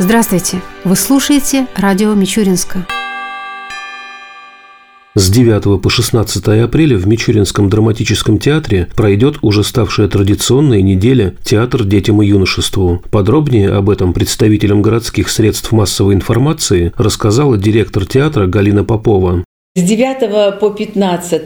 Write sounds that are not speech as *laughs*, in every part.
Здравствуйте! Вы слушаете радио Мичуринска. С 9 по 16 апреля в Мичуринском драматическом театре пройдет уже ставшая традиционная неделя «Театр детям и юношеству». Подробнее об этом представителям городских средств массовой информации рассказала директор театра Галина Попова. С 9 по 15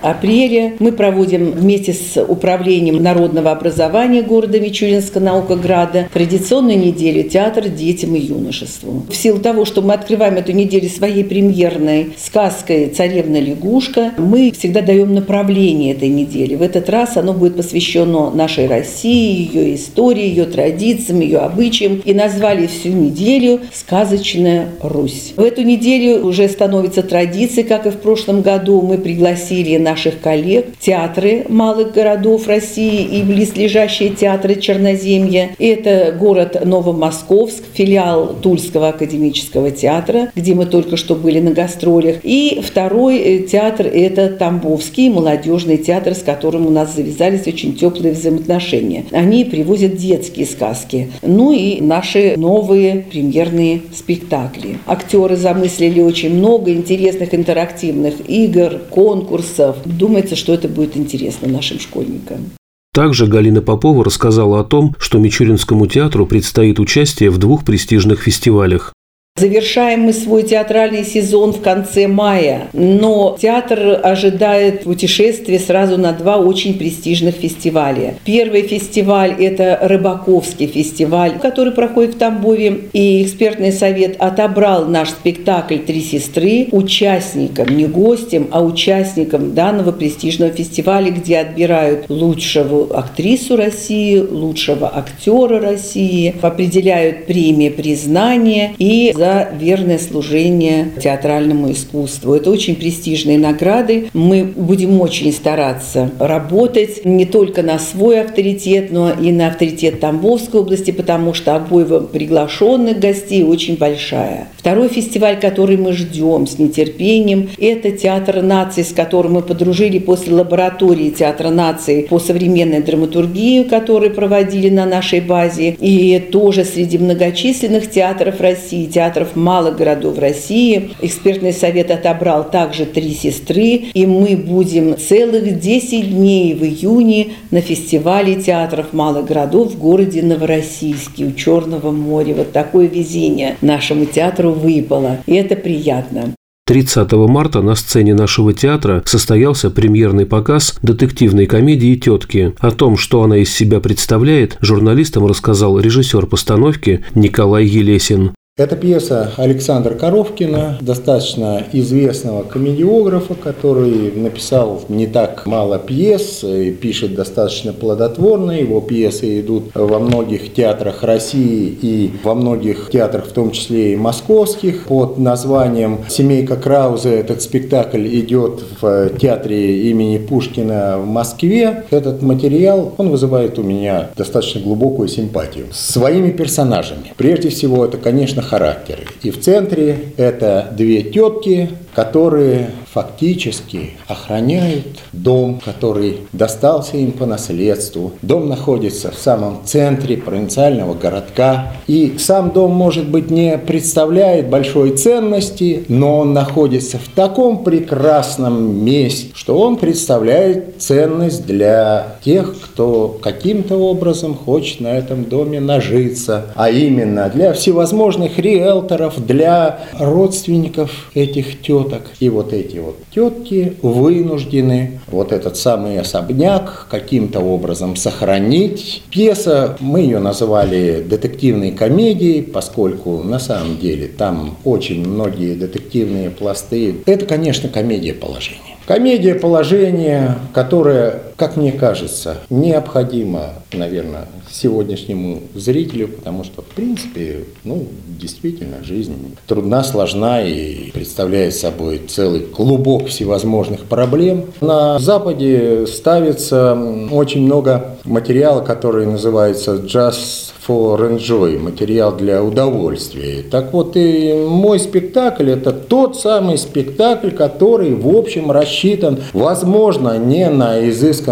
апреля мы проводим вместе с Управлением народного образования города Мичуринска Наукограда традиционную неделю «Театр детям и юношеству». В силу того, что мы открываем эту неделю своей премьерной сказкой «Царевна лягушка», мы всегда даем направление этой недели. В этот раз оно будет посвящено нашей России, ее истории, ее традициям, ее обычаям. И назвали всю неделю «Сказочная Русь». В эту неделю уже становится традицией как и в прошлом году, мы пригласили наших коллег, театры малых городов России и близлежащие театры Черноземья. Это город Новомосковск, филиал Тульского академического театра, где мы только что были на гастролях. И второй э, театр – это Тамбовский молодежный театр, с которым у нас завязались очень теплые взаимоотношения. Они привозят детские сказки. Ну и наши новые премьерные спектакли. Актеры замыслили очень много интересных интервью интерактивных игр, конкурсов. Думается, что это будет интересно нашим школьникам. Также Галина Попова рассказала о том, что Мичуринскому театру предстоит участие в двух престижных фестивалях. Завершаем мы свой театральный сезон в конце мая, но театр ожидает путешествие сразу на два очень престижных фестиваля. Первый фестиваль – это Рыбаковский фестиваль, который проходит в Тамбове, и экспертный совет отобрал наш спектакль «Три сестры» участникам, не гостям, а участникам данного престижного фестиваля, где отбирают лучшего актрису России, лучшего актера России, определяют премии признания и за верное служение театральному искусству. Это очень престижные награды. Мы будем очень стараться работать не только на свой авторитет, но и на авторитет Тамбовской области, потому что обоего приглашенных гостей очень большая. Второй фестиваль, который мы ждем с нетерпением, это Театр нации, с которым мы подружили после лаборатории Театра нации по современной драматургии, который проводили на нашей базе. И тоже среди многочисленных театров России, театр театров малых городов России. Экспертный совет отобрал также «Три сестры», и мы будем целых 10 дней в июне на фестивале театров малых городов в городе Новороссийске у Черного моря. Вот такое везение нашему театру выпало, и это приятно. 30 марта на сцене нашего театра состоялся премьерный показ детективной комедии «Тетки». О том, что она из себя представляет, журналистам рассказал режиссер постановки Николай Елесин. Это пьеса Александра Коровкина, достаточно известного комедиографа, который написал не так мало пьес и пишет достаточно плодотворно. Его пьесы идут во многих театрах России и во многих театрах, в том числе и московских. Под названием «Семейка Краузе» этот спектакль идет в театре имени Пушкина в Москве. Этот материал, он вызывает у меня достаточно глубокую симпатию. Своими персонажами. Прежде всего, это, конечно, характеры. И в центре это две тетки, которые фактически охраняют дом, который достался им по наследству. Дом находится в самом центре провинциального городка. И сам дом, может быть, не представляет большой ценности, но он находится в таком прекрасном месте, что он представляет ценность для тех, кто каким-то образом хочет на этом доме нажиться, а именно для всевозможных риэлторов, для родственников этих теток. И вот эти вот тетки вынуждены вот этот самый особняк каким-то образом сохранить. Пьеса, мы ее называли детективной комедией, поскольку на самом деле там очень многие детективные пласты. Это, конечно, комедия положения. Комедия положения, которая, как мне кажется, необходима, наверное, сегодняшнему зрителю, потому что, в принципе, ну, действительно, жизнь трудна, сложна и представляет собой целый клубок всевозможных проблем. На Западе ставится очень много материала, который называется «Just for enjoy», материал для удовольствия. Так вот, и мой спектакль – это тот самый спектакль, который, в общем, рассчитан, возможно, не на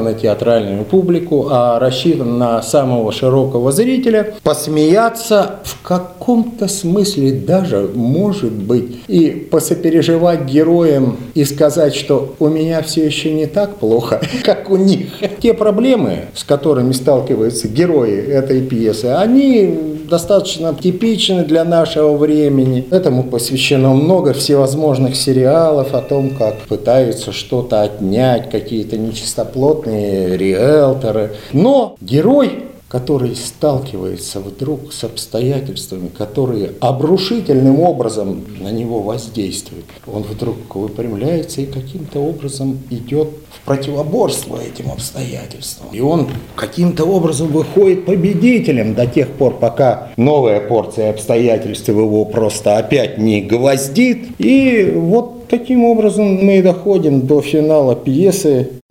на театральную публику, а рассчитан на самого широкого зрителя, посмеяться в каком-то смысле даже может быть и посопереживать героям и сказать, что у меня все еще не так плохо, *laughs* как у них. Те проблемы, с которыми сталкиваются герои этой пьесы, они достаточно типичны для нашего времени. Этому посвящено много всевозможных сериалов о том, как пытаются что-то отнять, какие-то нечистоплотные риэлторы. Но герой который сталкивается вдруг с обстоятельствами, которые обрушительным образом на него воздействуют, он вдруг выпрямляется и каким-то образом идет в противоборство этим обстоятельствам. И он каким-то образом выходит победителем до тех пор, пока новая порция обстоятельств его просто опять не гвоздит. И вот таким образом мы доходим до финала пьесы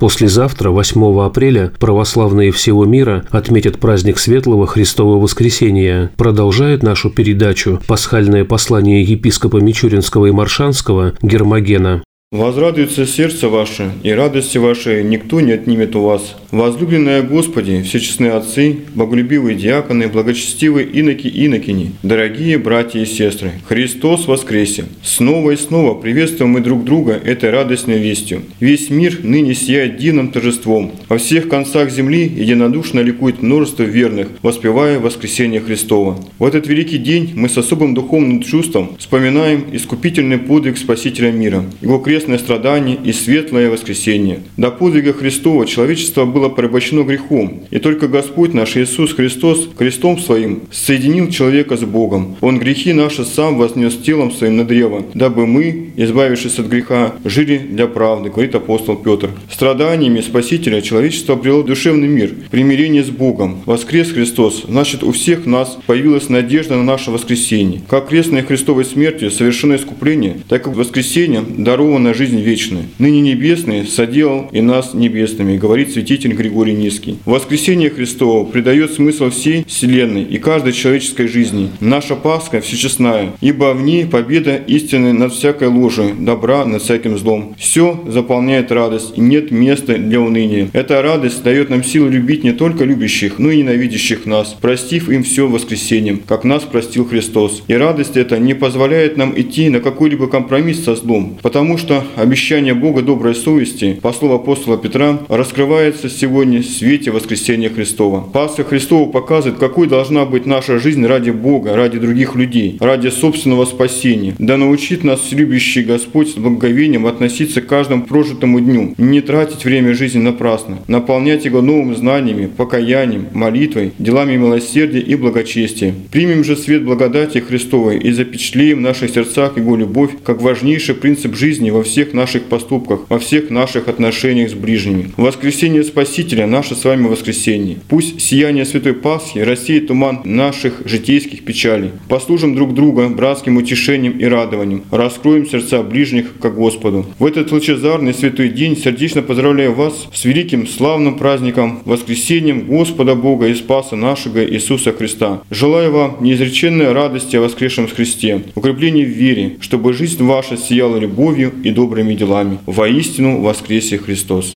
Послезавтра, 8 апреля, православные всего мира отметят праздник Светлого Христового Воскресения. Продолжает нашу передачу пасхальное послание епископа Мичуринского и Маршанского Гермогена. Возрадуется сердце ваше, и радости вашей никто не отнимет у вас. Возлюбленные Господи, все честные отцы, боголюбивые диаконы, благочестивые иноки инокини, дорогие братья и сестры, Христос воскресе! Снова и снова приветствуем мы друг друга этой радостной вестью. Весь мир ныне сияет дивным торжеством. Во всех концах земли единодушно ликует множество верных, воспевая воскресение Христова. В этот великий день мы с особым духовным чувством вспоминаем искупительный подвиг Спасителя мира, Его крест телесное страдание и светлое воскресение. До подвига Христова человечество было порабощено грехом, и только Господь наш Иисус Христос крестом Своим соединил человека с Богом. Он грехи наши сам вознес телом Своим на древо, дабы мы, избавившись от греха, жили для правды, говорит апостол Петр. Страданиями Спасителя человечество обрело душевный мир, примирение с Богом. Воскрес Христос, значит у всех нас появилась надежда на наше воскресение. Как крестной Христовой смертью совершено искупление, так и воскресением даровано на жизнь вечную. Ныне небесный соделал и нас небесными, говорит святитель Григорий Низкий. Воскресение Христово придает смысл всей вселенной и каждой человеческой жизни. Наша Пасха всечестная, ибо в ней победа истины над всякой ложью, добра над всяким злом. Все заполняет радость, и нет места для уныния. Эта радость дает нам силу любить не только любящих, но и ненавидящих нас, простив им все воскресением, как нас простил Христос. И радость эта не позволяет нам идти на какой-либо компромисс со злом, потому что обещание Бога доброй совести, по слову апостола Петра, раскрывается сегодня в свете воскресения Христова. Пасха Христова показывает, какой должна быть наша жизнь ради Бога, ради других людей, ради собственного спасения. Да научит нас любящий Господь с благоговением относиться к каждому прожитому дню, не тратить время жизни напрасно, наполнять его новыми знаниями, покаянием, молитвой, делами милосердия и благочестия. Примем же свет благодати Христовой и запечатлеем в наших сердцах Его любовь как важнейший принцип жизни во всех наших поступках, во всех наших отношениях с ближними. Воскресение Спасителя – наше с вами воскресение. Пусть сияние Святой Пасхи рассеет туман наших житейских печалей. Послужим друг друга братским утешением и радованием. Раскроем сердца ближних к Господу. В этот лучезарный святой день сердечно поздравляю вас с великим славным праздником, воскресением Господа Бога и Спаса нашего Иисуса Христа. Желаю вам неизреченной радости о воскресшем Христе, укрепления в вере, чтобы жизнь ваша сияла любовью и добрыми делами. Воистину воскресе Христос.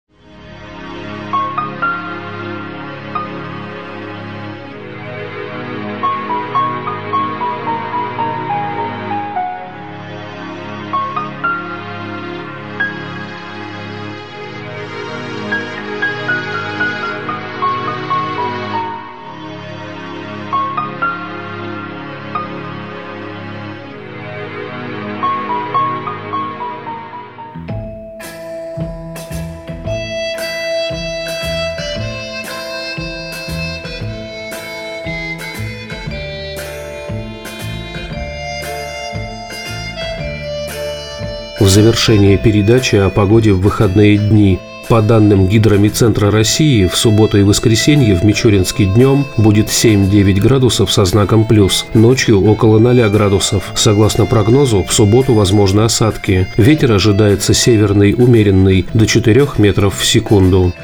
В завершение передачи о погоде в выходные дни. По данным Гидромедцентра России, в субботу и воскресенье в Мичуринске днем будет 7-9 градусов со знаком плюс, ночью около 0 градусов. Согласно прогнозу, в субботу возможны осадки. Ветер ожидается северный умеренный до 4 метров в секунду.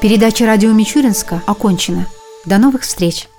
Передача радио Мичуринска окончена. До новых встреч!